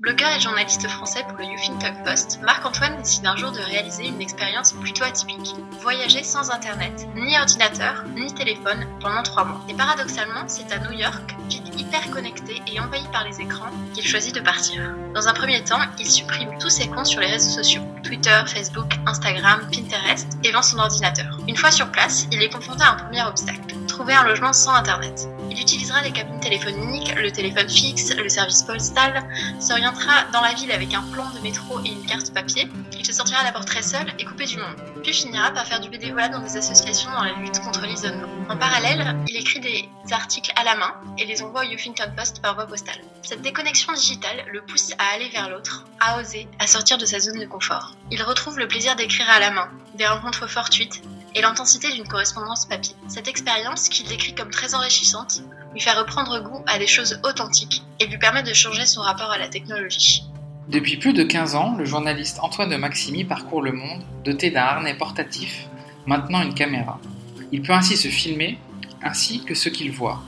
Blogueur et journaliste français pour le Huffington Post, Marc-Antoine décide un jour de réaliser une expérience plutôt atypique. Voyager sans internet, ni ordinateur, ni téléphone pendant trois mois. Et paradoxalement, c'est à New York, ville hyper connectée et envahie par les écrans, qu'il choisit de partir. Dans un premier temps, il supprime tous ses comptes sur les réseaux sociaux, Twitter, Facebook, Instagram, Pinterest, et vend son ordinateur. Une fois sur place, il est confronté à un premier obstacle, trouver un logement sans internet. Il utilisera les cabines téléphoniques, le téléphone fixe, le service postal, s'orientera dans la ville avec un plan de métro et une carte papier. Il se sortira d'abord très seul et coupé du monde, puis finira par faire du bénévolat dans des associations dans la lutte contre l'isolement. En parallèle, il écrit des articles à la main et les envoie au Huffington Post par voie postale. Cette déconnexion digitale le pousse à aller vers l'autre, à oser, à sortir de sa zone de confort. Il retrouve le plaisir d'écrire à la main, des rencontres fortuites, et l'intensité d'une correspondance papier. Cette expérience, qu'il décrit comme très enrichissante, lui fait reprendre goût à des choses authentiques et lui permet de changer son rapport à la technologie. Depuis plus de 15 ans, le journaliste Antoine de Maximi parcourt le monde, doté d'un harnais portatif, maintenant une caméra. Il peut ainsi se filmer, ainsi que ce qu'il voit.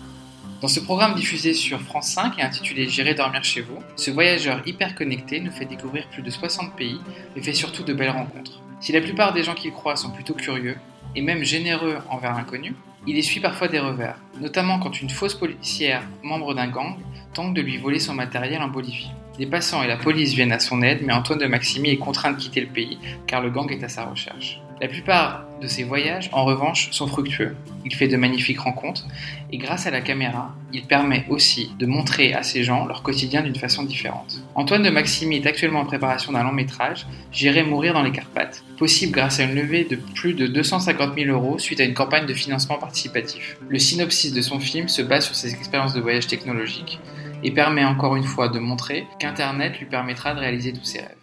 Dans ce programme diffusé sur France 5 et intitulé J'irai dormir chez vous, ce voyageur hyper connecté nous fait découvrir plus de 60 pays et fait surtout de belles rencontres. Si la plupart des gens qu'il croit sont plutôt curieux, et même généreux envers l'inconnu, il essuie parfois des revers, notamment quand une fausse policière, membre d'un gang, tente de lui voler son matériel en Bolivie. Les passants et la police viennent à son aide, mais Antoine de Maximi est contraint de quitter le pays car le gang est à sa recherche. La plupart de ses voyages, en revanche, sont fructueux. Il fait de magnifiques rencontres et grâce à la caméra, il permet aussi de montrer à ces gens leur quotidien d'une façon différente. Antoine de Maximi est actuellement en préparation d'un long métrage, J'irai mourir dans les Carpates, possible grâce à une levée de plus de 250 000 euros suite à une campagne de financement participatif. Le synopsis de son film se base sur ses expériences de voyage technologique et permet encore une fois de montrer qu'Internet lui permettra de réaliser tous ses rêves.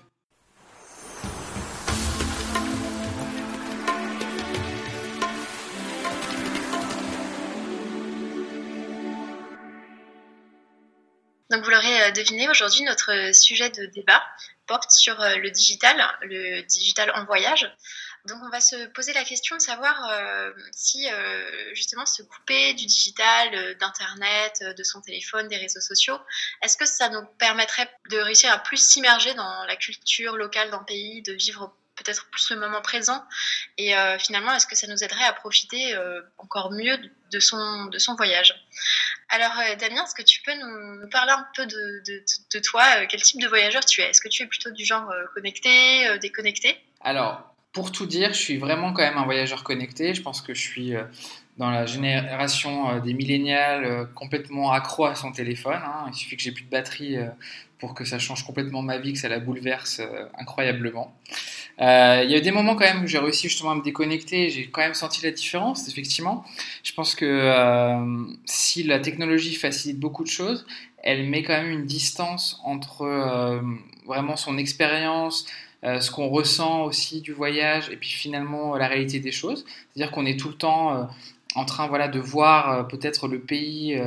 Donc vous l'aurez euh, deviné, aujourd'hui notre sujet de débat porte sur euh, le digital, le digital en voyage. Donc on va se poser la question de savoir euh, si euh, justement se couper du digital, euh, d'internet, de son téléphone, des réseaux sociaux, est-ce que ça nous permettrait de réussir à plus s'immerger dans la culture locale d'un pays, de vivre peut-être plus le moment présent? Et finalement est-ce que ça nous aiderait à profiter encore mieux de son voyage? Alors Damien, est-ce que tu peux nous, parler un peu de, toi Quel type de voyageur tu es? Est-ce que tu es plutôt du genre connecté, déconnecté? Alors, pour tout dire, je suis vraiment quand même un voyageur connecté. Je pense que je suis euh, dans la génération euh, des millénials euh, complètement accro à son téléphone. Hein. Il suffit que j'ai plus de batterie pour que ça change complètement ma vie, que ça la bouleverse incroyablement. Il y a eu des moments quand même où j'ai réussi justement à me déconnecter. J'ai quand même senti la différence, effectivement. Je pense que si la technologie facilite beaucoup de choses, elle met quand même une distance entre vraiment son expérience, euh, ce qu'on ressent aussi du voyage et puis finalement la réalité des choses. C'est-à-dire qu'on est tout le temps euh, en train voilà, de voir euh, peut-être le pays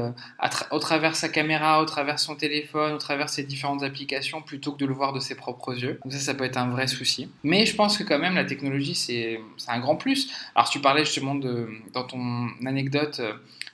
au travers sa caméra, au travers son téléphone, au travers ses différentes applications, plutôt que de le voir de ses propres yeux. Donc ça, ça peut être un vrai souci. Mais je pense que quand même, la technologie, c'est un grand plus. Alors tu parlais justement de, dans ton anecdote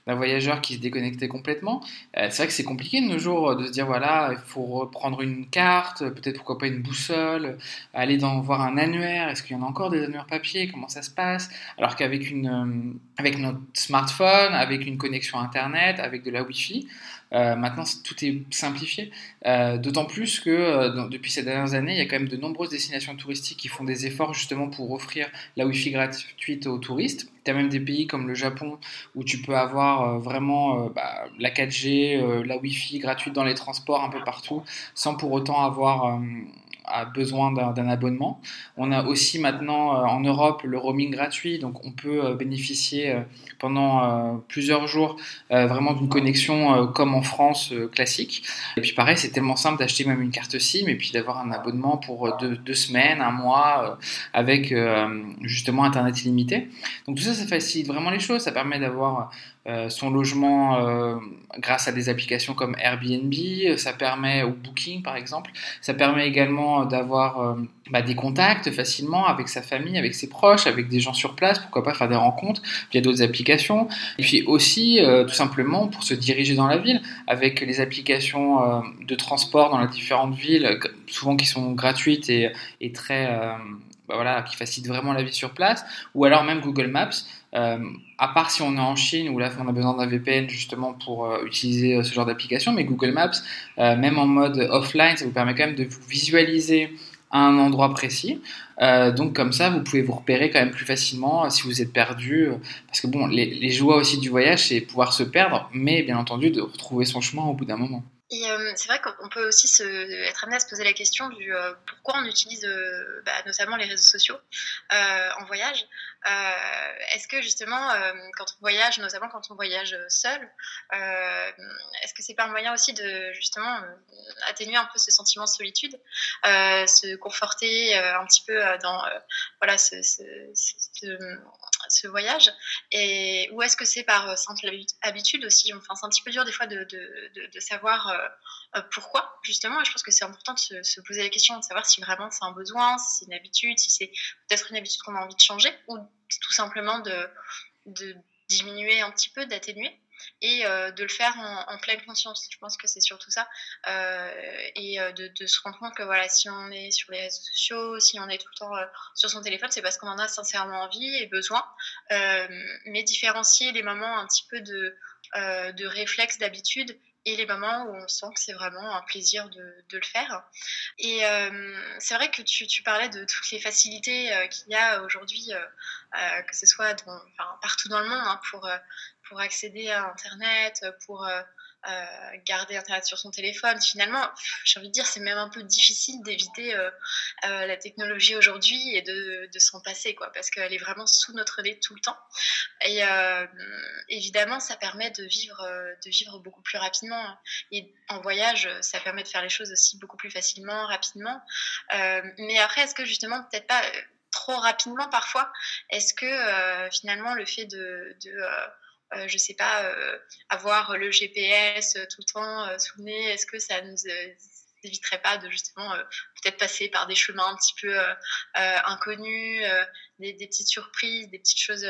d'un voyageur qui se déconnectait complètement. Euh, c'est vrai que c'est compliqué de nos jours euh, de se dire voilà, il faut reprendre une carte, peut-être pourquoi pas une boussole, aller dans, voir un annuaire, est-ce qu'il y en a encore des annuaires papier, comment ça se passe? Alors qu'avec une, euh, avec notre smartphone, avec une connexion Internet, avec de la Wi-Fi, euh, maintenant, tout est simplifié. Euh, d'autant plus que euh, depuis ces dernières années, il y a quand même de nombreuses destinations touristiques qui font des efforts justement pour offrir la Wi-Fi gratuite aux touristes. Tu as même des pays comme le Japon où tu peux avoir vraiment bah, la 4G, la Wi-Fi gratuite dans les transports un peu partout, sans pour autant avoir a besoin d'un abonnement. On a aussi maintenant euh, en Europe le roaming gratuit, donc on peut euh, bénéficier euh, pendant plusieurs jours vraiment d'une connexion comme en France classique. Et puis pareil, c'est tellement simple d'acheter même une carte SIM et puis d'avoir un abonnement pour deux, semaines, un mois, avec justement Internet illimité. Donc tout ça, ça facilite vraiment les choses, ça permet d'avoir son logement grâce à des applications comme Airbnb, ça permet, ou Booking par exemple, ça permet également d'avoir euh, bah, des contacts facilement avec sa famille, avec ses proches, avec des gens sur place, pourquoi pas faire des rencontres via d'autres applications. Et puis aussi, tout simplement, pour se diriger dans la ville, avec les applications de transport dans les différentes villes, souvent qui sont gratuites et très bah voilà, qui facilite vraiment la vie sur place, ou alors même Google Maps, euh, à part si on est en Chine où là on a besoin d'un VPN justement pour euh, utiliser euh, ce genre d'application, mais Google Maps, même en mode offline, ça vous permet quand même de vous visualiser un endroit précis. donc comme ça, vous pouvez vous repérer quand même plus facilement si vous êtes perdu. parce que bon, les joies aussi du voyage, c'est pouvoir se perdre, mais bien entendu de retrouver son chemin au bout d'un moment. Et euh, c'est vrai qu'on peut aussi se, être amené à se poser la question du euh, pourquoi on utilise euh, bah, notamment les réseaux sociaux en voyage. est-ce que justement, quand on voyage, notamment quand on voyage seul, est-ce que c'est pas un moyen aussi de justement atténuer un peu ce sentiment de solitude, se conforter un petit peu dans voilà ce, ce, ce voyage et ou est-ce que c'est par simple habitude aussi? Enfin c'est un petit peu dur des fois de, de, de, savoir euh, pourquoi justement et je pense que c'est important de se, poser la question de savoir si vraiment c'est un besoin si c'est une habitude si c'est peut-être une habitude qu'on a envie de changer ou tout simplement de, de diminuer un petit peu d'atténuer et euh, de le faire en, pleine conscience. Je pense que c'est surtout ça. Euh, et euh, de, se rendre compte que voilà, si on est sur les réseaux sociaux, si on est tout le temps sur son téléphone, c'est parce qu'on en a sincèrement envie et besoin. mais différencier les moments un petit peu de, de réflexe, d'habitude et les moments où on sent que c'est vraiment un plaisir de, de le faire. Et c'est vrai que tu, tu, parlais de toutes les facilités qu'il y a aujourd'hui, que ce soit partout dans le monde, hein, pour pour accéder à Internet, pour euh, euh, garder Internet sur son téléphone. Finalement, j'ai envie de dire, c'est même un peu difficile d'éviter euh, la technologie aujourd'hui et de, de s'en passer, quoi, parce qu'elle est vraiment sous notre nez tout le temps. Et évidemment, ça permet de vivre, de vivre beaucoup plus rapidement. Et en voyage, ça permet de faire les choses aussi beaucoup plus facilement, rapidement. mais après, est-ce que justement, peut-être pas trop rapidement parfois, est-ce que finalement le fait de, je sais pas, euh, avoir le GPS euh, tout le temps sous le nez, est-ce que ça nous éviterait pas de justement peut-être passer par des chemins un petit peu inconnus, des, des, petites surprises, des petites choses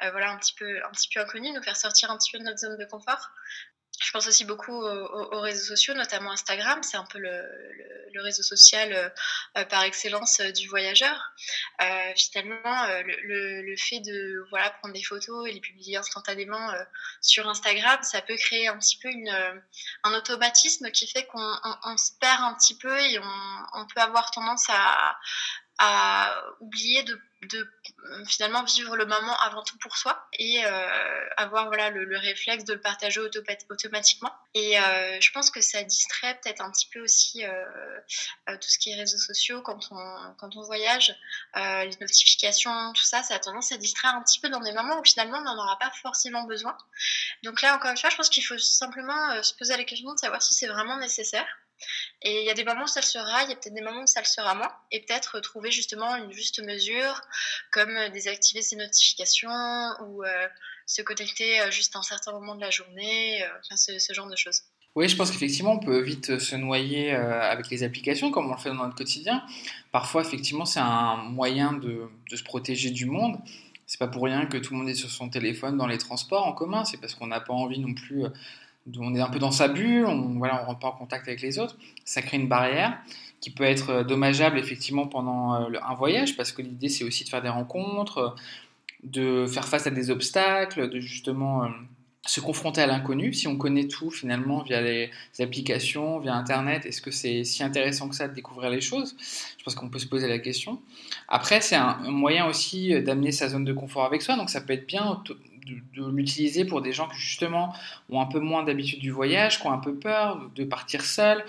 voilà un petit peu un petit peu inconnues, nous faire sortir un petit peu de notre zone de confort? Je pense aussi beaucoup aux, réseaux sociaux, notamment Instagram. C'est un peu le, réseau social euh, euh, par excellence euh, du voyageur. finalement, le, fait de voilà, prendre des photos et les publier instantanément sur Instagram, ça peut créer un petit peu un automatisme qui fait qu'on se perd un petit peu et on peut avoir tendance à, à oublier de, de, finalement vivre le moment avant tout pour soi et euh, avoir voilà le, réflexe de le partager automatiquement. Et euh, je pense que ça distrait peut-être un petit peu aussi euh, tout ce qui est réseaux sociaux quand on quand on voyage les notifications tout ça ça a tendance à distraire un petit peu dans des moments où finalement on n'en aura pas forcément besoin. Donc là encore une fois je pense qu'il faut simplement se poser la question de savoir si c'est vraiment nécessaire et il y a des moments où ça le sera, il y a peut-être des moments où ça le sera moins. Et peut-être trouver justement une juste mesure, comme désactiver ses notifications ou euh, se connecter euh, juste à un certain moment de la journée, euh, enfin, ce, genre de choses. Oui, je pense qu'effectivement, on peut vite se noyer avec les applications, comme on le fait dans notre quotidien. Parfois, effectivement, c'est un moyen de, de, se protéger du monde. C'est pas pour rien que tout le monde est sur son téléphone dans les transports en commun. C'est parce qu'on n'a pas envie non plus on est un peu dans sa bulle, on voilà, on rentre pas en contact avec les autres, ça crée une barrière qui peut être euh, dommageable effectivement pendant euh, un voyage parce que l'idée c'est aussi de faire des rencontres, euh, de faire face à des obstacles, de justement se confronter à l'inconnu. Si on connaît tout finalement via les applications, via Internet, est-ce que c'est si intéressant que ça de découvrir les choses? Je pense qu'on peut se poser la question. Après, c'est un moyen aussi d'amener sa zone de confort avec soi, donc ça peut être bien de, l'utiliser pour des gens qui justement ont un peu moins d'habitude du voyage, qui ont un peu peur de partir seul.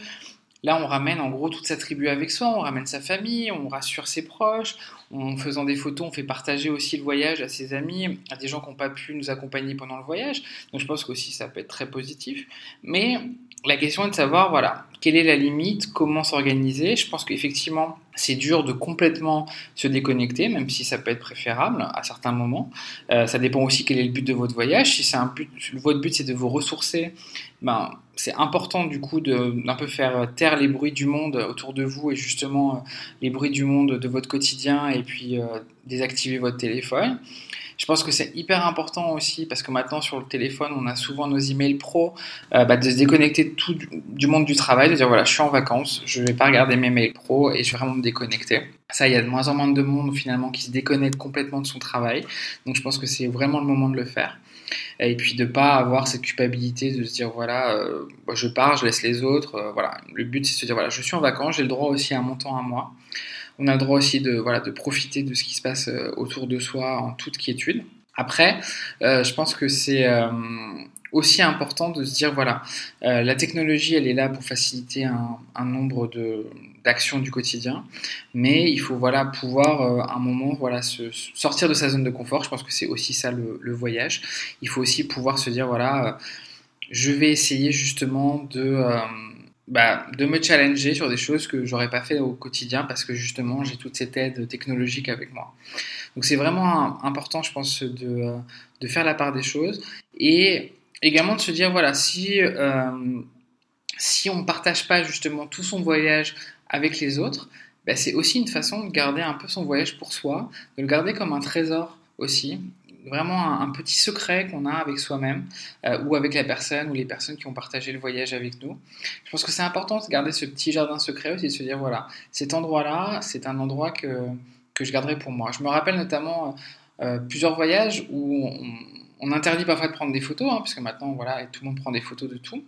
Là, on ramène en gros toute sa tribu avec soi, on ramène sa famille, on rassure ses proches, en faisant des photos, on fait partager aussi le voyage à ses amis, à des gens qui n'ont pas pu nous accompagner pendant le voyage. Donc je pense qu'aussi ça peut être très positif. Mais la question est de savoir, voilà, quelle est la limite, comment s'organiser. Je pense qu'effectivement, c'est dur de complètement se déconnecter, même si ça peut être préférable à certains moments. Euh, ça dépend aussi quel est le but de votre voyage. Si c'est un but, votre but c'est de vous ressourcer, ben, c'est important du coup d'un peu faire taire les bruits du monde autour de vous et justement euh, les bruits du monde de votre quotidien et puis euh, désactiver votre téléphone. Je pense que c'est hyper important aussi parce que maintenant sur le téléphone, on a souvent nos emails pro, euh, bah, de se déconnecter tout du, monde du travail, de dire voilà, je suis en vacances, je vais pas regarder mes mails pro et je vais vraiment me déconnecter. Ça, il y a de moins en moins de monde finalement qui se déconnecte complètement de son travail. Donc je pense que c'est vraiment le moment de le faire. Et puis de pas avoir cette culpabilité de se dire voilà, euh, je pars, je laisse les autres. Euh, voilà, le but c'est de se dire voilà, je suis en vacances, j'ai le droit aussi à mon temps à moi on a le droit aussi de, voilà, de profiter de ce qui se passe euh, autour de soi en toute quiétude. Après, je pense que c'est aussi important de se dire, voilà, la technologie, elle est là pour faciliter un, nombre d'actions du quotidien, mais il faut voilà pouvoir à un moment voilà se, sortir de sa zone de confort. Je pense que c'est aussi ça le, voyage. Il faut aussi pouvoir se dire voilà, je vais essayer justement de bah, de me challenger sur des choses que j'aurais pas fait au quotidien parce que justement j'ai toute cette aide technologique avec moi. Donc c'est vraiment important, je pense, de, euh, de, faire la part des choses et également de se dire voilà si euh, si on partage pas justement tout son voyage avec les autres, bah, c'est aussi une façon de garder un peu son voyage pour soi, de le garder comme un trésor aussi vraiment un, petit secret qu'on a avec soi-même euh, ou avec la personne ou les personnes qui ont partagé le voyage avec nous. Je pense que c'est important de garder ce petit jardin secret aussi, de se dire voilà, cet endroit-là, c'est un endroit que, que je garderai pour moi. Je me rappelle notamment euh, plusieurs voyages où on, on interdit parfois de prendre des photos, hein, parce que maintenant, voilà, tout le monde prend des photos de tout.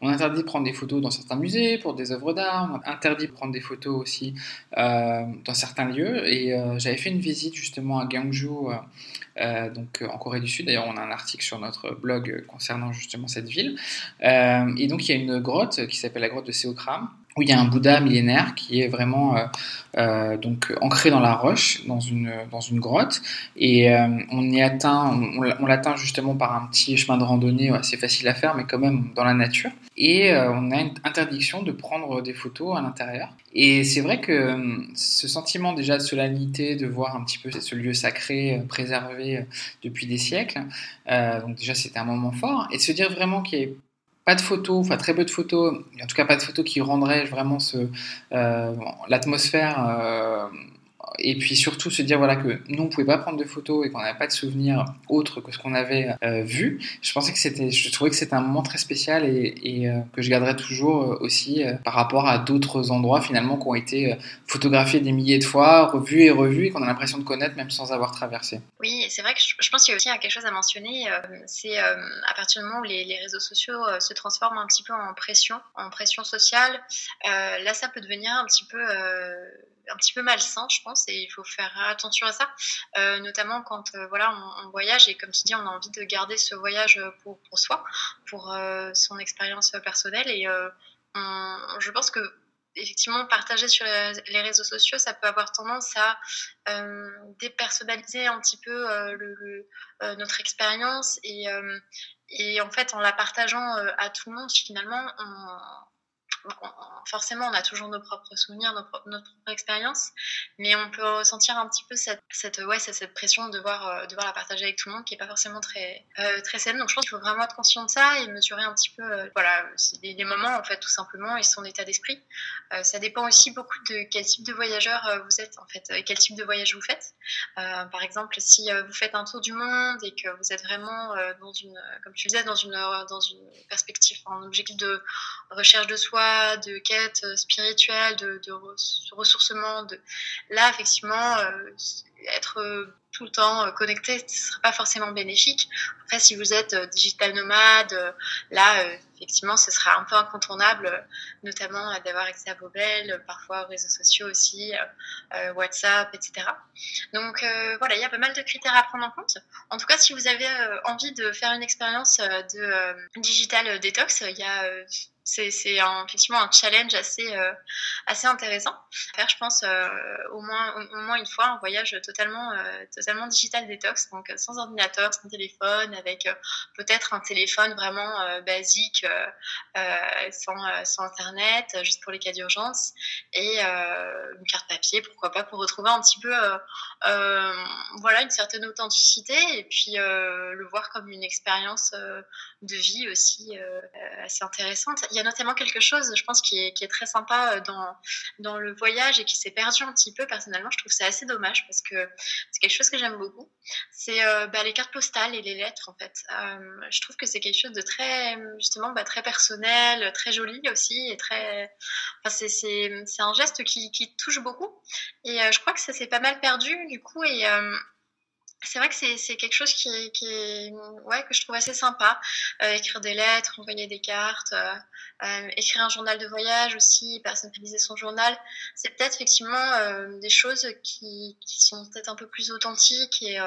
On interdit de prendre des photos dans certains musées pour des œuvres d'art. On interdit de prendre des photos aussi euh, dans certains lieux. Et euh, j'avais fait une visite justement à Gyeongju, euh, donc en Corée du Sud. D'ailleurs, on a un article sur notre blog concernant justement cette ville. et donc, il y a une grotte qui s'appelle la grotte de Seokram où il y a un Bouddha millénaire qui est vraiment euh, euh, donc ancré dans la roche, dans une, dans une grotte, et euh, on y atteint, on, l'atteint justement par un petit chemin de randonnée assez facile à faire, mais quand même dans la nature. Et on a une interdiction de prendre des photos à l'intérieur. Et c'est vrai que ce sentiment déjà de solennité, de voir un petit peu ce lieu sacré préservé depuis des siècles, donc déjà c'était un moment fort, et se dire vraiment qu'il y a pas de photos, enfin très peu de photos, en tout cas pas de photos qui rendraient vraiment ce, euh, l'atmosphère euh, et puis surtout se dire voilà que nous on pouvait pas prendre de photos et qu'on n'avait pas de souvenirs autres que ce qu'on avait euh, vu. Je pensais que c'était, je trouvais que c'était un moment très spécial et, euh, que je garderai toujours euh, aussi par rapport à d'autres endroits finalement qui ont été photographiés des milliers de fois, revus et revus et qu'on a l'impression de connaître même sans avoir traversé. Oui, c'est vrai que je, pense qu'il y a aussi quelque chose à mentionner, c'est à partir du moment où les réseaux sociaux se transforment un petit peu en pression, en pression sociale, là ça peut devenir un petit peu un petit peu malsain, je pense, et il faut faire attention à ça, euh, notamment quand euh, voilà on, voyage et comme tu dis, on a envie de garder ce voyage pour, pour soi, pour euh, son expérience personnelle, et je pense que effectivement partager sur les réseaux sociaux, ça peut avoir tendance à dépersonnaliser un petit peu notre expérience et, et en fait en la partageant à tout le monde finalement on, forcément, on a toujours nos propres souvenirs, notre propre expérience, mais on peut ressentir un petit peu cette, ouais, cette pression de devoir, euh, devoir la partager avec tout le monde qui n'est pas forcément très, euh, très saine. Donc je pense qu'il faut vraiment être conscient de ça et mesurer un petit peu, euh, voilà, les, moments, en fait, tout simplement, et son état d'esprit. ça dépend aussi beaucoup de quel type de voyageur vous êtes, en fait, et quel type de voyage vous faites. par exemple, si vous faites un tour du monde et que vous êtes vraiment dans une, comme tu disais, dans une, dans une perspective, un objectif de recherche de soi, de quête spirituelle, de, ressourcement. De... Là, effectivement, euh, être euh, tout le temps euh, connecté, ce ne sera pas forcément bénéfique. Après, si vous êtes digital nomade, là, effectivement, ce sera un peu incontournable, notamment d'avoir accès à vos belles, parfois aux réseaux sociaux aussi, WhatsApp, etc. Donc voilà, il y a pas mal de critères à prendre en compte. En tout cas, si vous avez envie de faire une expérience de digital détox, il y a c'est effectivement un challenge assez, euh, intéressant. Faire, je pense, euh, au, moins, au, moins une fois un voyage totalement, euh, totalement digital détox, donc sans ordinateur, sans téléphone, avec peut-être un téléphone vraiment basique, sans, sans Internet, juste pour les cas d'urgence, et une carte papier, pourquoi pas, pour retrouver un petit peu voilà, une certaine authenticité, et puis le voir comme une expérience de vie aussi assez intéressante y a notamment quelque chose, je pense, qui est, très sympa euh, dans, le voyage et qui s'est perdu un petit peu. Personnellement, je trouve ça assez dommage parce que c'est quelque chose que j'aime beaucoup. C'est euh, bah, les cartes postales et les lettres, en fait. Euh, je trouve que c'est quelque chose de très, justement, bah, très personnel, très joli aussi et très. C'est un geste qui, qui, touche beaucoup. Et je crois que ça s'est pas mal perdu, du coup. Et c'est vrai que c'est quelque chose qui, qui ouais, que je trouve assez sympa. Euh, écrire des lettres, envoyer des cartes, euh, euh, écrire un journal de voyage aussi, personnaliser son journal. C'est peut-être effectivement des choses qui, qui sont peut-être un peu plus authentiques et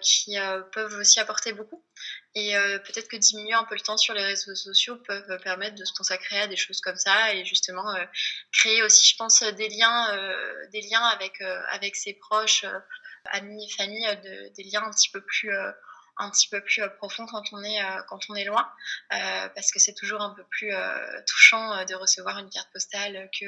qui peuvent aussi apporter beaucoup. Et peut-être que diminuer un peu le temps sur les réseaux sociaux peuvent permettre de se consacrer à des choses comme ça et justement créer aussi, je pense, des liens, des liens avec, avec ses proches amis, famille, de, des liens un petit peu plus euh, un petit peu plus euh, profond quand on est, euh, quand on est loin, parce que c'est toujours un peu plus touchant de recevoir une carte postale que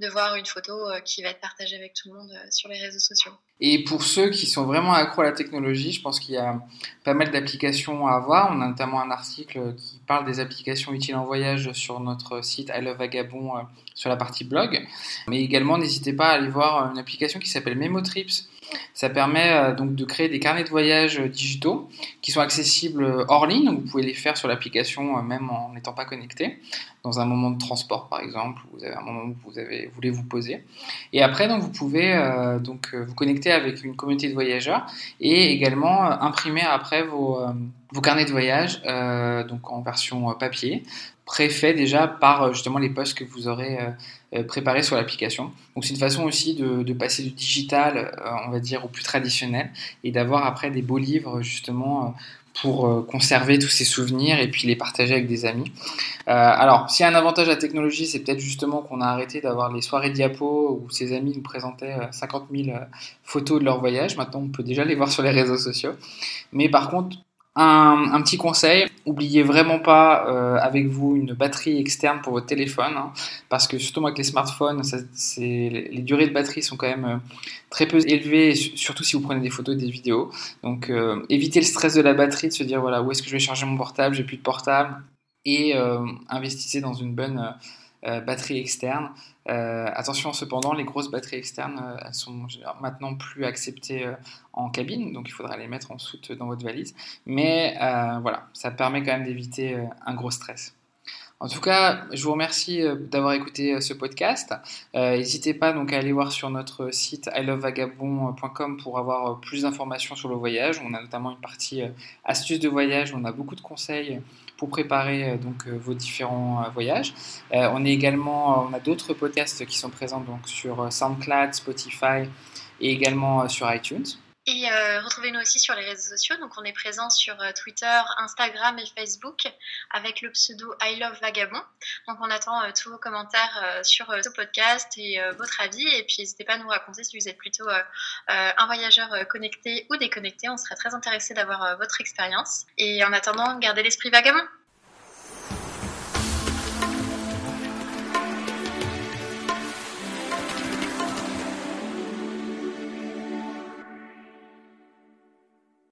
de voir une photo qui va être partagée avec tout le monde sur les réseaux sociaux. Et pour ceux qui sont vraiment accros à la technologie, je pense qu'il y a pas mal d'applications à avoir. On a notamment un article qui parle des applications utiles en voyage sur notre site I Love Vagabond sur la partie blog. Mais également, n'hésitez pas à aller voir une application qui s'appelle MemoTrips ça permet euh, donc de créer des carnets de voyage euh, digitaux qui sont accessibles euh, hors ligne. Vous pouvez les faire sur l'application même en n'étant pas connecté, dans un moment de transport par exemple, vous avez un moment où vous avez, voulez vous poser. Et après, donc, vous pouvez donc, vous connecter avec une communauté de voyageurs et également imprimer après vos, vos carnets de voyage donc en version papier préfait déjà par justement les posts que vous aurez euh, préparé sur l'application. Donc c'est une façon aussi de, passer du digital, euh, on va dire, au plus traditionnel et d'avoir après des beaux livres justement euh, pour conserver tous ces souvenirs et puis les partager avec des amis. alors, s'il y a un avantage à la technologie, c'est peut-être justement qu'on a arrêté d'avoir les soirées diapos où ses amis nous présentaient 50 000 photos de leur voyage. Maintenant, on peut déjà les voir sur les réseaux sociaux. Mais par contre, un, petit conseil, oubliez vraiment pas euh, avec vous une batterie externe pour votre téléphone, hein, parce que surtout avec les smartphones, les durées de batterie sont quand même euh, très peu élevées, surtout si vous prenez des photos et des vidéos. Donc euh, évitez le stress de la batterie, de se dire voilà où est-ce que je vais charger mon portable, j'ai plus de portable, et investissez dans une bonne batterie externe. Euh, attention cependant, les grosses batteries externes, euh, elles sont maintenant plus acceptées euh, en cabine, donc il faudra les mettre en soute dans votre valise. Mais voilà, ça permet quand même d'éviter un gros stress. En tout cas, je vous remercie d'avoir écouté ce podcast. N'hésitez pas donc à aller voir sur notre site ilovevagabond.com pour avoir plus d'informations sur le voyage. On a notamment une partie astuces de voyage on a beaucoup de conseils pour préparer euh, donc euh, vos différents euh, voyages. on est également, on a d'autres podcasts qui sont présents donc sur SoundCloud, Spotify et également sur iTunes. Et euh, retrouvez-nous aussi sur les réseaux sociaux. Donc, on est présent sur euh, Twitter, Instagram et Facebook avec le pseudo I Love Vagabond. Donc, on attend euh, tous vos commentaires sur ce podcast et votre avis. Et puis, n'hésitez pas à nous raconter si vous êtes plutôt un voyageur connecté ou déconnecté. On serait très intéressé d'avoir votre expérience. Et en attendant, gardez l'esprit vagabond.